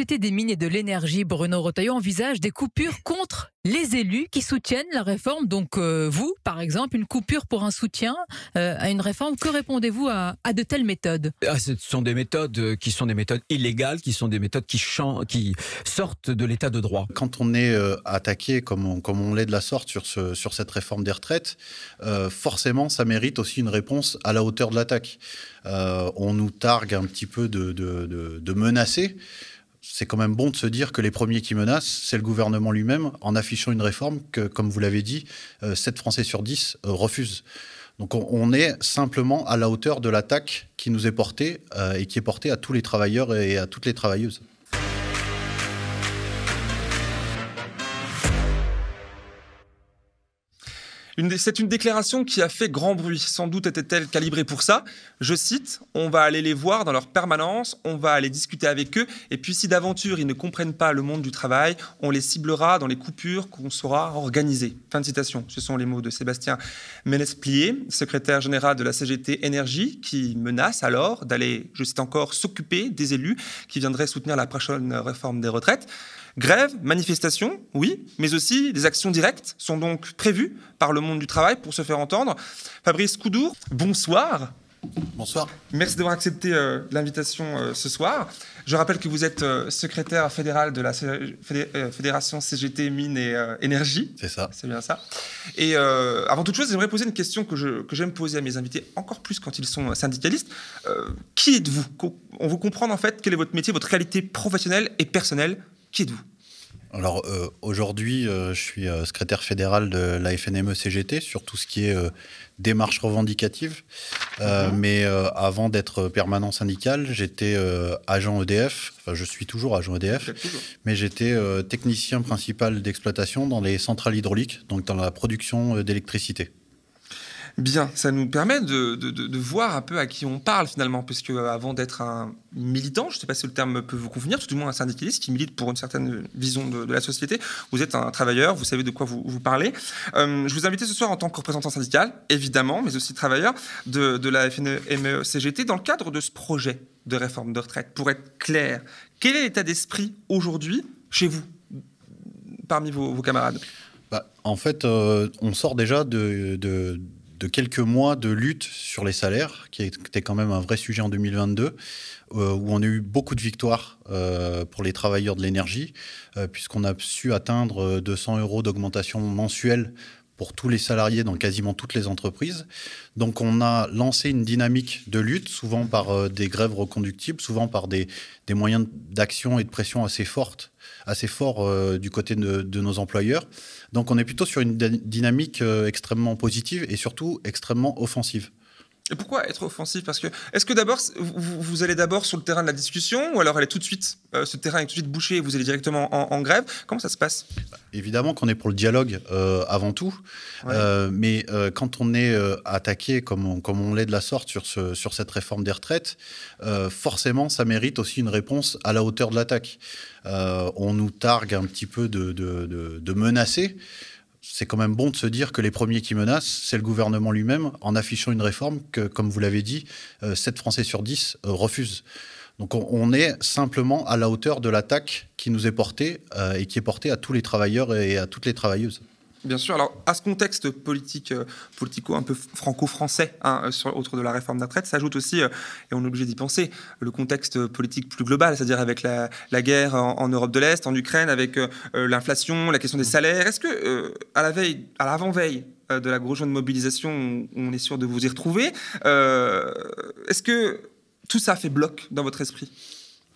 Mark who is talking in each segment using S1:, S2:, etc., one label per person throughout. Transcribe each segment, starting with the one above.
S1: société des mines et de l'énergie, Bruno Retailleau, envisage des coupures contre les élus qui soutiennent la réforme. Donc euh, vous, par exemple, une coupure pour un soutien euh, à une réforme, que répondez-vous à, de telles méthodes?
S2: Ah, Ce sont des méthodes euh, qui sont des méthodes illégales, qui sont des méthodes qui, qui sortent de l'état de droit.
S3: Quand on est attaqué comme on, comme on l'est de la sorte sur, ce, sur cette réforme des retraites, forcément, ça mérite aussi une réponse à la hauteur de l'attaque. on nous targue un petit peu de, de, de, de menacer c'est quand même bon de se dire que les premiers qui menacent, c'est le gouvernement lui-même, en affichant une réforme que, comme vous l'avez dit, 7 euh, Français sur 10 euh, refusent. Donc on, est simplement à la hauteur de l'attaque qui nous est portée euh, et qui est portée à tous les travailleurs et à toutes les travailleuses.
S4: C'est une déclaration qui a fait grand bruit. Sans doute était-elle calibrée pour ça. Je cite On va aller les voir dans leur permanence, on va aller discuter avec eux, et puis si d'aventure ils ne comprennent pas le monde du travail, on les ciblera dans les coupures qu'on saura organiser. Fin de citation. Ce sont les mots de Sébastien Ménesplier, secrétaire général de la CGT Énergie, qui menace alors d'aller, je cite encore, s'occuper des élus qui viendraient soutenir la prochaine réforme des retraites. Grève, manifestation, oui, mais aussi des actions directes sont donc prévues par le monde du travail pour se faire entendre. Fabrice Coudour, bonsoir.
S3: Bonsoir.
S4: Merci d'avoir accepté euh, l'invitation euh, ce soir. Je rappelle que vous êtes euh, secrétaire fédéral de la Fédération CGT Mines et Énergie.
S3: C'est ça.
S4: C'est bien ça. Et avant toute chose, j'aimerais poser une question que, j'aime poser à mes invités, encore plus quand ils sont syndicalistes. qui êtes-vous? On veut comprendre en fait quel est votre métier, votre réalité professionnelle et personnelle. Qui êtes-vous?
S3: Alors euh, aujourd'hui, euh, je suis euh, secrétaire fédéral de la FNME CGT sur tout ce qui est démarche revendicative. Mais avant d'être permanent syndical, j'étais agent EDF. Enfin, je suis toujours agent EDF, mais j'étais technicien principal d'exploitation dans les centrales hydrauliques, donc dans la production d'électricité.
S4: Bien, ça nous permet de, voir un peu à qui on parle finalement, puisque euh, avant d'être un militant, je ne sais pas si le terme peut vous convenir, tout du moins un syndicaliste qui milite pour une certaine vision de, la société, vous êtes un travailleur, vous savez de quoi vous, parlez. Euh, je vous invite ce soir en tant que représentant syndical, évidemment, mais aussi travailleur de, la FNME-CGT, dans le cadre de ce projet de réforme de retraite. Pour être clair, quel est l'état d'esprit aujourd'hui chez vous, parmi vos, camarades?
S3: Bah, En fait, euh, on sort déjà de quelques mois de lutte sur les salaires, qui était quand même un vrai sujet en 2022, euh, où on a eu beaucoup de victoires euh, pour les travailleurs de l'énergie, euh, puisqu'on a su atteindre 200 euros d'augmentation mensuelle pour tous les salariés dans quasiment toutes les entreprises. Donc on a lancé une dynamique de lutte, souvent par des grèves reconductibles, souvent par des, des moyens d'action et de pression assez fortes assez euh, du côté de, nos employeurs. Donc on est plutôt sur une dynamique euh, extrêmement positive et surtout extrêmement offensive.
S4: Et pourquoi être offensif? Parce que est-ce que d'abord vous, allez d'abord sur le terrain de la discussion ou alors elle est tout de suite euh, ce terrain est tout de suite bouché et vous allez directement en, grève? Comment ça se passe?
S3: Évidemment qu'on est pour le dialogue euh, avant tout, euh, mais quand on est attaqué comme on, comme on l'est de la sorte sur, ce, sur cette réforme des retraites, forcément ça mérite aussi une réponse à la hauteur de l'attaque. on nous targue un petit peu de, de, de, de menacer c'est quand même bon de se dire que les premiers qui menacent, c'est le gouvernement lui-même, en affichant une réforme que, comme vous l'avez dit, 7 euh, Français sur 10 euh, refusent. Donc on, est simplement à la hauteur de l'attaque qui nous est portée euh, et qui est portée à tous les travailleurs et à toutes les travailleuses.
S4: Bien sûr. Alors, à ce contexte politique, euh, politico un peu franco-français hein, euh, sur, autour de la réforme des retraites, s'ajoute aussi, euh, et on est obligé d'y penser, le contexte politique plus global, c'est-à-dire avec la, guerre en, Europe de l'Est, en Ukraine, avec l'inflation, la question des salaires. Est-ce que, à la veille, à l'avant-veille de la grosse de mobilisation, on est sûr de vous y retrouver, est-ce que tout ça fait bloc dans votre esprit?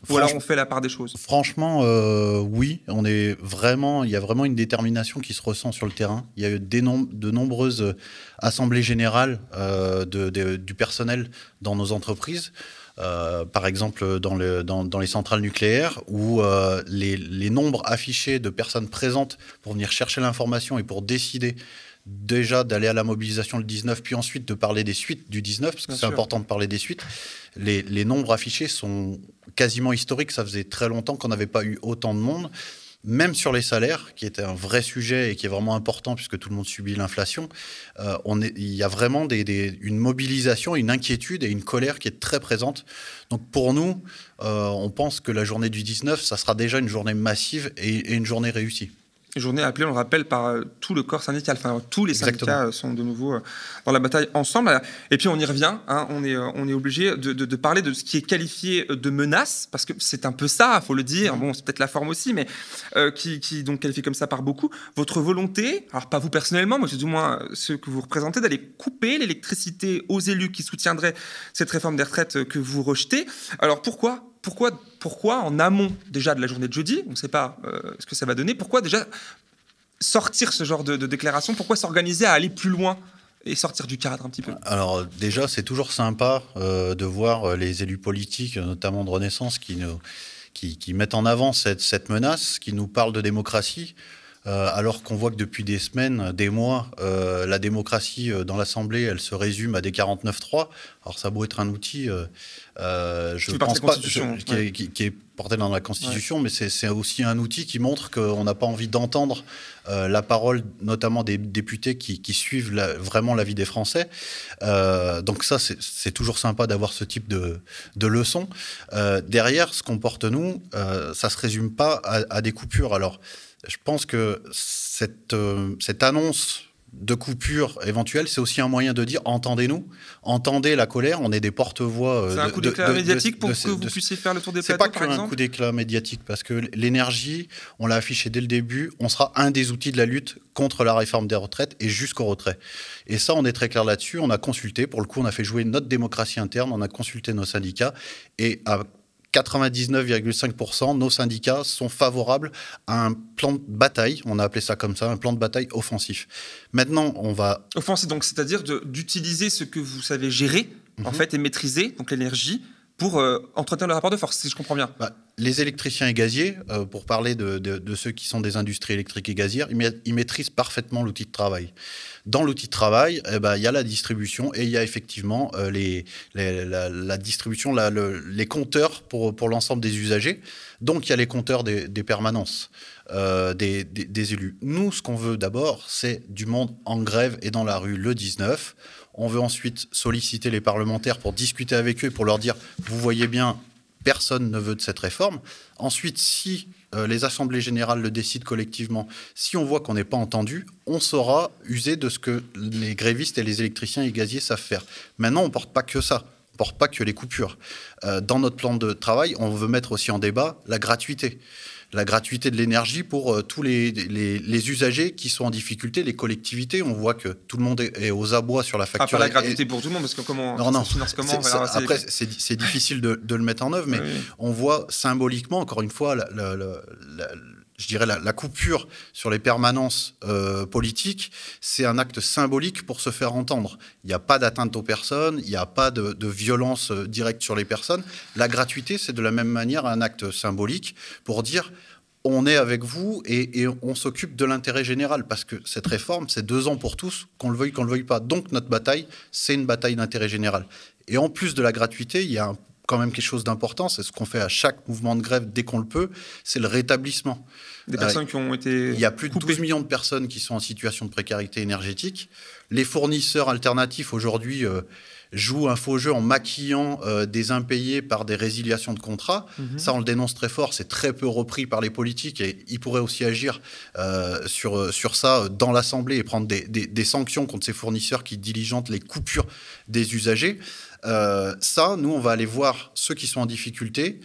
S4: Ou alors on fait la part des choses
S3: Franchement, euh, oui. On est vraiment, il y a vraiment une détermination qui se ressent sur le terrain. Il y a eu des de nombreuses euh, assemblées générales euh, du personnel dans nos entreprises. par exemple, dans, le, dans, les centrales nucléaires, où les, les, nombres affichés de personnes présentes pour venir chercher l'information et pour décider déjà d'aller à la mobilisation le 19, puis ensuite de parler des suites du 19, parce que c'est important de parler des suites. Les, nombres affichés sont quasiment historiques. Ça faisait très longtemps qu'on n'avait pas eu autant de monde. même sur les salaires, qui était un vrai sujet et qui est vraiment important puisque tout le monde subit l'inflation, euh, il y a vraiment une mobilisation, une inquiétude et une colère qui est très présente. Donc pour nous, euh, on pense que la journée du 19, ça sera déjà une journée massive et une journée réussie
S4: journée appelée, on le rappelle, par euh, tout le corps syndical. Enfin, tous les syndicats euh, sont de nouveau euh, dans la bataille ensemble. Et puis on y revient. Hein, on est, on est obligé de, parler de ce qui est qualifié de menace, parce que c'est un peu ça, faut le dire. Bon, c'est peut-être la forme aussi, mais qui, qui donc qualifié comme ça par beaucoup. Votre volonté, alors pas vous personnellement, mais c'est du moins ceux que vous représentez, d'aller couper l'électricité aux élus qui soutiendraient cette réforme des retraites que vous rejetez. Alors pourquoi pourquoi, pourquoi en amont déjà de la journée de jeudi, on ne sait pas euh, ce que ça va donner, pourquoi déjà sortir ce genre de, déclaration, pourquoi s'organiser à aller plus loin et sortir du cadre un petit peu?
S3: Alors déjà, c'est toujours sympa euh, de voir euh, les élus politiques, notamment de Renaissance, qui, mettent en avant cette, cette, menace, qui nous parlent de démocratie. Alors qu'on voit que depuis des semaines, des mois, la démocratie dans l'Assemblée, elle se résume à des 49-3. Alors ça doit être un outil
S4: euh, je pense pas, qui,
S3: est, porté dans la Constitution, mais c'est aussi un outil qui montre qu'on n'a pas envie d'entendre euh, la parole, notamment des députés qui, suivent vraiment la vie des Français. Euh, donc ça, c'est toujours sympa d'avoir ce type de, de leçons. derrière, ce qu'on porte nous, ça se résume pas à, à, des coupures. Alors, je pense que cette, cette annonce de coupure éventuelle, c'est aussi un moyen de dire entendez-nous, entendez la colère, on est des porte-voix.
S4: Euh, c'est un coup d'éclat médiatique pour que vous puissiez faire le tour des plateaux,
S3: C'est pas qu'un coup d'éclat médiatique, parce que l'énergie, on l'a affiché dès le début, on sera un des outils de la lutte contre la réforme des retraites et jusqu'au retrait. Et ça, on est très clair là-dessus. On a consulté, pour le coup, on a fait jouer notre démocratie interne, on a consulté nos syndicats et à 99,5%, nos syndicats sont favorables à un plan de bataille, on a appelé ça comme ça, un plan de bataille offensif. Maintenant, on va...
S4: Offensif, donc c'est-à-dire d'utiliser ce que vous savez gérer, en mhm. fait, et maîtriser, donc l'énergie, pour euh, entretenir le rapport de force, si je comprends bien.
S3: Bah, les électriciens et gaziers, euh, pour parler de, ceux qui sont des industries électriques et gazières, ils, maîtrisent parfaitement l'outil de travail. Dans l'outil de travail, eh ben, il y a la distribution et il y a effectivement euh, les, la, distribution, les compteurs pour, l'ensemble des usagers. Donc il y a les compteurs des, permanences. des, élus. Nous, ce qu'on veut d'abord, c'est du monde en grève et dans la rue le 19. On veut ensuite solliciter les parlementaires pour discuter avec eux et pour leur dire, vous voyez bien, personne ne veut de cette réforme. Ensuite, si euh, les assemblées générales le décident collectivement, si on voit qu'on n'est pas entendu, on saura user de ce que les grévistes et les électriciens et gaziers savent faire. Maintenant, on ne porte pas que ça. On porte pas que les coupures. Euh, dans notre plan de travail, on veut mettre aussi en débat la gratuité la gratuité de l'énergie pour euh, tous les, les, usagers qui sont en difficulté, les collectivités. On voit que tout le monde est, aux abois sur la facture.
S4: Ah, pas la gratuité pour tout le monde, parce que comment
S3: non, non. finance comment Après, c'est difficile de, le mettre en œuvre, mais on voit symboliquement, encore une fois, la, je dirais la, coupure sur les permanences euh, politiques, c'est un acte symbolique pour se faire entendre. Il n'y a pas d'atteinte aux personnes, il n'y a pas de, violence euh, directe sur les personnes. La gratuité, c'est de la même manière un acte symbolique pour dire on est avec vous et, on s'occupe de l'intérêt général parce que cette réforme, c'est deux ans pour tous, qu'on le veuille, qu'on le veuille pas. Donc notre bataille, c'est une bataille d'intérêt général. Et en plus de la gratuité, il y a un quand même quelque chose d'important, c'est ce qu'on fait à chaque mouvement de grève dès qu'on le peut, c'est le rétablissement.
S4: Des personnes qui ont été.
S3: Il y a plus de 12 millions de personnes qui sont en situation de précarité énergétique. Les fournisseurs alternatifs aujourd'hui euh, jouent un faux jeu en maquillant euh, des impayés par des résiliations de contrats. Mhm. Ça, on le dénonce très fort. C'est très peu repris par les politiques et ils pourraient aussi agir euh, sur, sur ça dans l'Assemblée et prendre des, des, des sanctions contre ces fournisseurs qui diligentent les coupures des usagers. Euh, ça, nous, on va aller voir ceux qui sont en difficulté,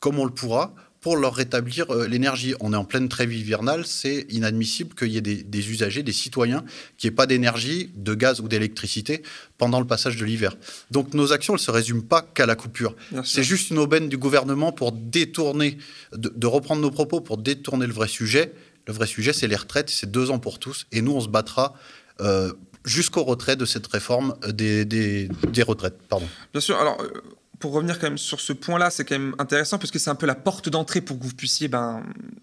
S3: comme on le pourra, pour leur rétablir euh, l'énergie. On est en pleine trêve hivernale, c'est inadmissible qu'il y ait des, usagers, des citoyens, qui n'aient pas d'énergie, de gaz ou d'électricité pendant le passage de l'hiver. Donc nos actions ne se résument pas qu'à la coupure. C'est juste une aubaine du gouvernement pour détourner, de, reprendre nos propos, pour détourner le vrai sujet. Le vrai sujet, c'est les retraites, c'est deux ans pour tous, et nous, on se battra euh, jusqu'au retrait de cette réforme des, des, retraites. Pardon.
S4: Bien sûr. Alors, euh, pour revenir quand même sur ce point-là, c'est quand même intéressant parce que c'est un peu la porte d'entrée pour que vous puissiez ben,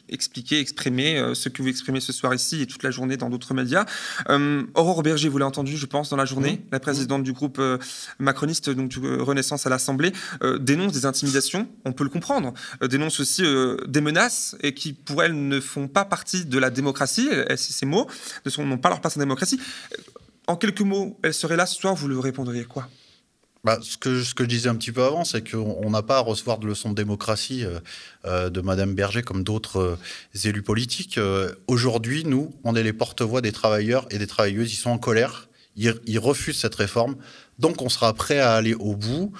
S4: expliquer, exprimer euh, ce que vous exprimez ce soir ici et toute la journée dans d'autres médias. Euh, Aurore Berger, vous l'avez entendu, je pense, dans la journée,
S3: Mmh.
S4: la présidente du groupe euh, macroniste, donc du euh, Renaissance à l'Assemblée, dénonce des intimidations, on peut le comprendre, dénonce aussi des menaces et qui, pour elle, ne font pas partie de la démocratie, c'est ces mots, n'ont pas leur place en démocratie. En quelques mots, elle serait là ce soir, vous lui répondriez quoi?
S3: Bah, ce, que, ce que je disais un petit peu avant, c'est qu'on on n'a pas à recevoir de leçons de démocratie euh, euh, de Madame Berger comme d'autres euh, élus politiques. Aujourd'hui, nous, on est les porte-voix des travailleurs et des travailleuses. Ils sont en colère. Ils, ils refusent cette réforme. Donc, on sera prêt à aller au bout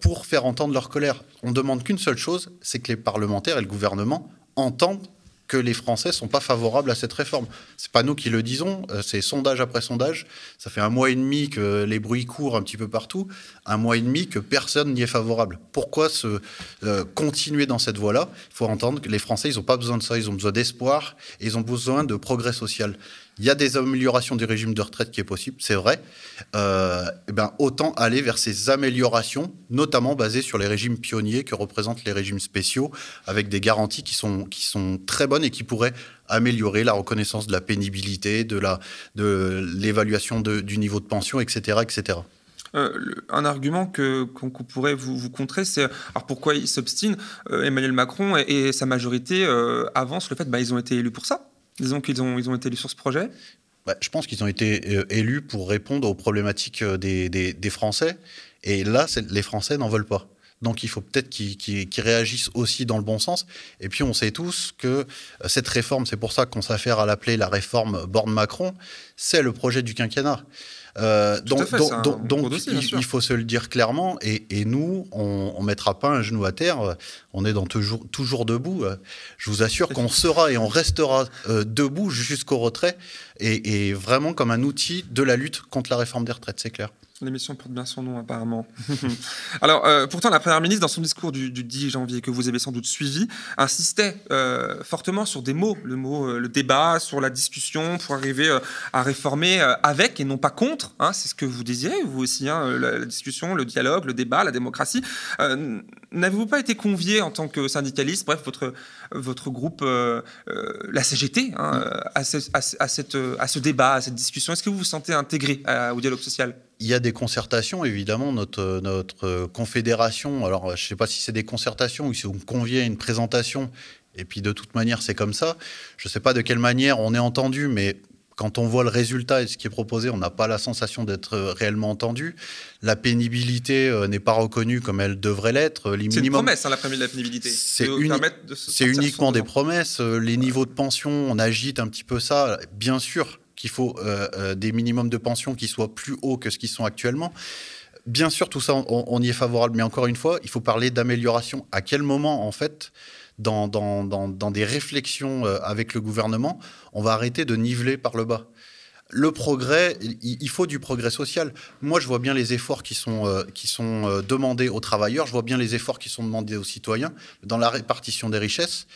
S3: pour faire entendre leur colère. On demande qu'une seule chose, c'est que les parlementaires et le gouvernement entendent que les Français sont pas favorables à cette réforme. C'est pas nous qui le disons, euh, c'est sondage après sondage. Ça fait un mois et demi que les bruits courent un petit peu partout, un mois et demi que personne n'y est favorable. Pourquoi se euh, continuer dans cette voie-là? Il faut entendre que les Français, ils n'ont pas besoin de ça, ils ont besoin d'espoir et ils ont besoin de progrès social. Il y a des améliorations du régime de retraite qui est possible, c'est vrai. Euh, eh ben, autant aller vers ces améliorations, notamment basées sur les régimes pionniers que représentent les régimes spéciaux, avec des garanties qui sont, qui sont très bonnes et qui pourraient améliorer la reconnaissance de la pénibilité, de la de l'évaluation de- du niveau de pension, etc., etc.
S4: Euh, un argument que qu'on pourrait vous, vous contrer, c'est alors pourquoi il s'obstine Euh, Emmanuel Macron et, sa majorité euh, avancent le fait bah, ils ont été élus pour ça. Disons qu'ils ont ils ont été élus sur ce projet.
S3: Bah, je pense qu'ils ont été euh, élus pour répondre aux problématiques euh, des, des- Français. Et là, les Français n'en veulent pas. Donc il faut peut-être qu'ils réagissent aussi dans le bon sens. Et puis on sait tous que euh, cette réforme, c'est pour ça qu'on s'affaire à l'appeler la réforme Borne-Macron, c'est le projet du quinquennat. Euh, donc
S4: fait,
S3: donc-
S4: c'est un
S3: donc-
S4: gros
S3: donc,
S4: dossier, bien
S3: il, faut se le dire clairement. Et, et nous, on ne mettra pas un genou à terre. On est dans toujours, toujours debout. Je vous assure qu'on sera et on restera euh, debout jusqu'au retrait et, et vraiment comme un outil de la lutte contre la réforme des retraites, c'est clair.
S4: L'émission porte bien son nom, apparemment. Alors, euh, pourtant, la Première ministre, dans son discours du, du 10 janvier, que vous avez sans doute suivi, insistait euh, fortement sur des mots, le mot, euh, le débat, sur la discussion, pour arriver à réformer avec et non pas contre. hein, c'est ce que vous désirez, vous aussi, hein, la, la discussion, le dialogue, le débat, la démocratie. N'avez-vous pas été convié en tant que syndicaliste, bref, votre, votre groupe, la CGT, hein, à, ce, à, ce- à cette, à ce débat, à cette discussion? Est-ce que vous vous sentez intégré au dialogue social?
S3: Il y a des concertations, évidemment, notre, notre confédération, alors je ne sais pas si c'est des concertations ou si on convient à une présentation, et puis de toute manière c'est comme ça. Je ne sais pas de quelle manière on est entendu, mais quand on voit le résultat et ce qui est proposé, on n'a pas la sensation d'être réellement entendu. La pénibilité euh, n'est pas reconnue comme elle devrait l'être. Les
S4: C'est une promesse, hein, la de la pénibilité.
S3: C'est uni- uniquement des promesses. Euh, Les niveaux de pension, on agite un petit peu ça. Bien sûr qu'il faut euh, euh, des minimums de pension qui soient plus hauts que ce qu'ils sont actuellement. Bien sûr, tout ça, on, y est favorable. Mais encore une fois, il faut parler d'amélioration. À quel moment, en fait, dans des réflexions euh, avec le gouvernement, on va arrêter de niveler par le bas? Le progrès, il, faut du progrès social. Moi, je vois bien les efforts qui sont, euh, qui sont euh, demandés aux travailleurs, je vois bien les efforts qui sont demandés aux citoyens dans la répartition des richesses.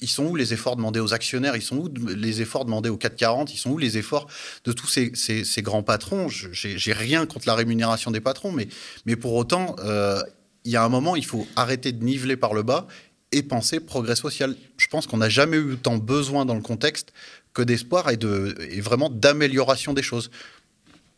S3: Ils sont où les efforts demandés aux actionnaires? Ils sont où les efforts demandés aux 440 Ils sont où les efforts de tous ces, ces, grands patrons? J'ai rien contre la rémunération des patrons, mais, mais pour autant, euh, il y a un moment, il faut arrêter de niveler par le bas et penser progrès social. Je pense qu'on n'a jamais eu autant besoin dans le contexte que d'espoir et, de, vraiment d'amélioration des choses.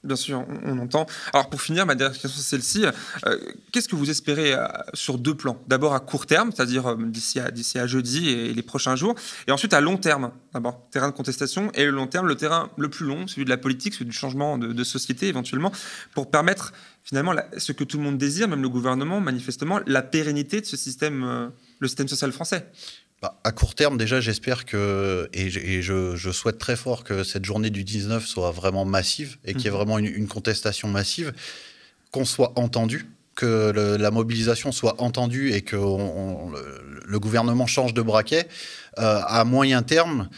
S4: Bien sûr, on, entend. Alors pour finir, ma dernière question c'est celle-ci. Euh, Qu'est-ce que vous espérez euh, sur deux plans? D'abord à court terme, c'est-à-dire euh, d'ici à, jeudi et les prochains jours, et ensuite à long terme. D'abord, terrain de contestation, et le long terme, le terrain le plus long, celui de la politique, celui du changement de, société éventuellement, pour permettre finalement ce que tout le monde désire, même le gouvernement, manifestement, la pérennité de ce système, le système social français.
S3: Bah, à court terme, déjà, j'espère que, et, je, et je- je souhaite très fort que cette journée du 19 soit vraiment massive et qu'il y ait
S4: Mhm.
S3: vraiment une, une contestation massive, qu'on soit entendu, que le- la mobilisation soit entendue et que on- on- le, le gouvernement change de braquet. Euh, à moyen terme,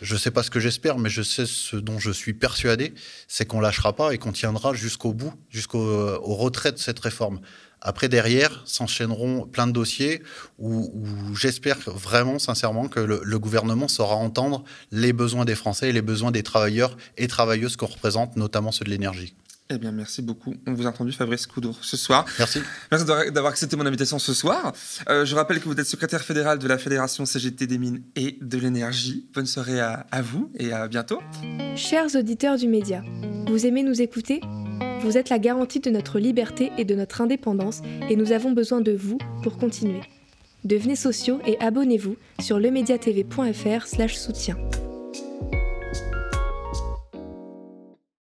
S3: je ne sais pas ce que j'espère, mais je sais ce dont je suis persuadé, c'est qu'on lâchera pas et qu'on tiendra jusqu'au bout, jusqu'au au retrait de cette réforme. Après, derrière, s'enchaîneront plein de dossiers où, où j'espère vraiment, sincèrement, que le, le gouvernement saura entendre les besoins des Français et les besoins des travailleurs et travailleuses qu'on représente, notamment ceux de l'énergie.
S4: Eh bien, merci beaucoup. On vous a entendu, Fabrice Coudour, ce soir.
S3: Merci.
S4: Merci d'avoir accepté mon invitation ce soir. Euh, je rappelle que vous êtes secrétaire fédéral de la Fédération CGT des mines et de l'énergie. Bonne soirée à, à vous et à bientôt.
S5: Chers auditeurs du média, vous aimez nous écouter? Vous êtes la garantie de notre liberté et de notre indépendance et nous avons besoin de vous pour continuer. Devenez sociaux et abonnez-vous sur lemediatv.fr/soutien.